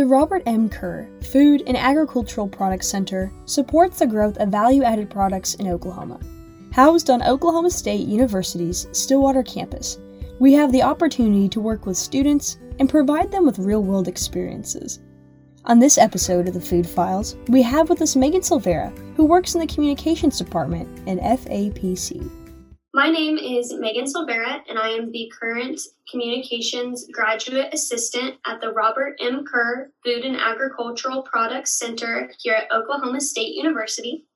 The Robert M. Kerr Food and Agricultural Products Center supports the growth of value added products in Oklahoma. Housed on Oklahoma State University's Stillwater campus, we have the opportunity to work with students and provide them with real world experiences. On this episode of the Food Files, we have with us Megan Silveira, who works in the Communications Department in FAPC. My name is Megan Silveira, and I am the current Communications Graduate Assistant at the Robert M. Kerr Food and Agricultural Products Center here at Oklahoma State University.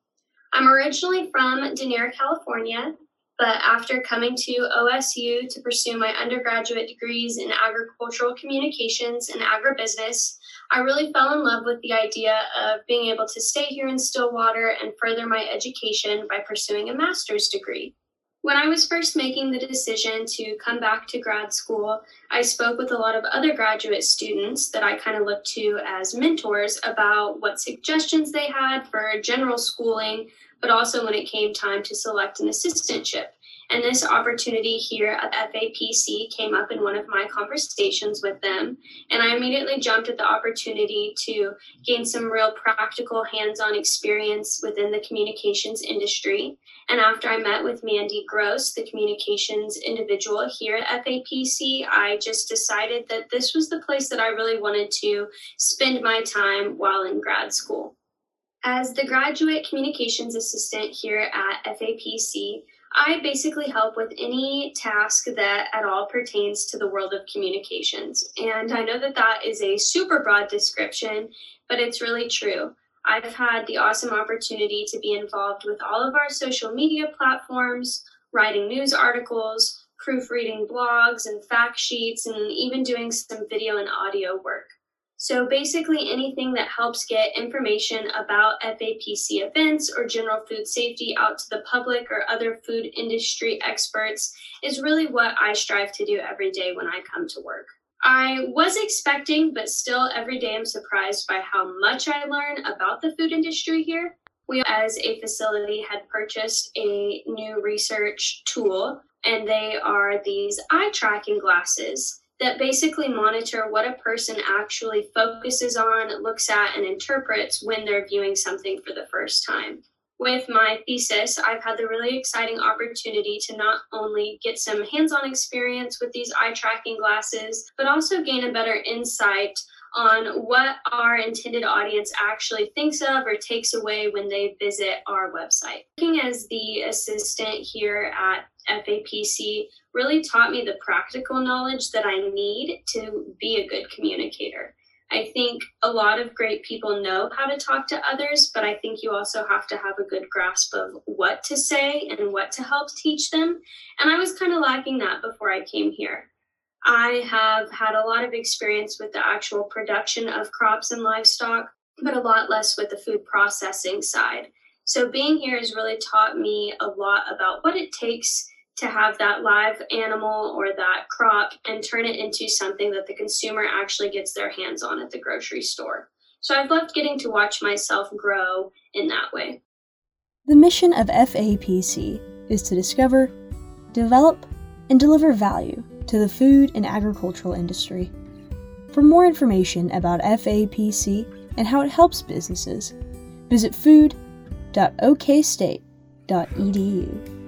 I'm originally from Dania, California, but after coming to OSU to pursue my undergraduate degrees in agricultural communications and agribusiness, I really fell in love with the idea of being able to stay here in Stillwater and further my education by pursuing a master's degree. When I was first making the decision to come back to grad school, I spoke with a lot of other graduate students that I kind of looked to as mentors about what suggestions they had for general schooling, but also when it came time to select an assistantship. And this opportunity here at FAPC came up in one of my conversations with them. And I immediately jumped at the opportunity to gain some real practical hands on experience within the communications industry. And after I met with Mandy Gross, the communications individual here at FAPC, I just decided that this was the place that I really wanted to spend my time while in grad school. As the graduate communications assistant here at FAPC, I basically help with any task that at all pertains to the world of communications. And I know that that is a super broad description, but it's really true. I've had the awesome opportunity to be involved with all of our social media platforms, writing news articles, proofreading blogs and fact sheets, and even doing some video and audio work. So basically, anything that helps get information about FAPC events or general food safety out to the public or other food industry experts is really what I strive to do every day when I come to work. I was expecting, but still every day I'm surprised by how much I learn about the food industry here. We, as a facility, had purchased a new research tool, and they are these eye tracking glasses that basically monitor what a person actually focuses on, looks at, and interprets when they're viewing something for the first time. With my thesis, I've had the really exciting opportunity to not only get some hands on experience with these eye tracking glasses, but also gain a better insight on what our intended audience actually thinks of or takes away when they visit our website. Working as the assistant here at FAPC really taught me the practical knowledge that I need to be a good communicator. I think a lot of great people know how to talk to others, but I think you also have to have a good grasp of what to say and what to help teach them. And I was kind of lacking that before I came here. I have had a lot of experience with the actual production of crops and livestock, but a lot less with the food processing side. So being here has really taught me a lot about what it takes to have that live animal or that crop and turn it into something that the consumer actually gets their hands on at the grocery store. So I've loved getting to watch myself grow in that way. The mission of FAPC is to discover, develop, and deliver value to the food and agricultural industry. For more information about FAPC and how it helps businesses, visit food.okstate.edu.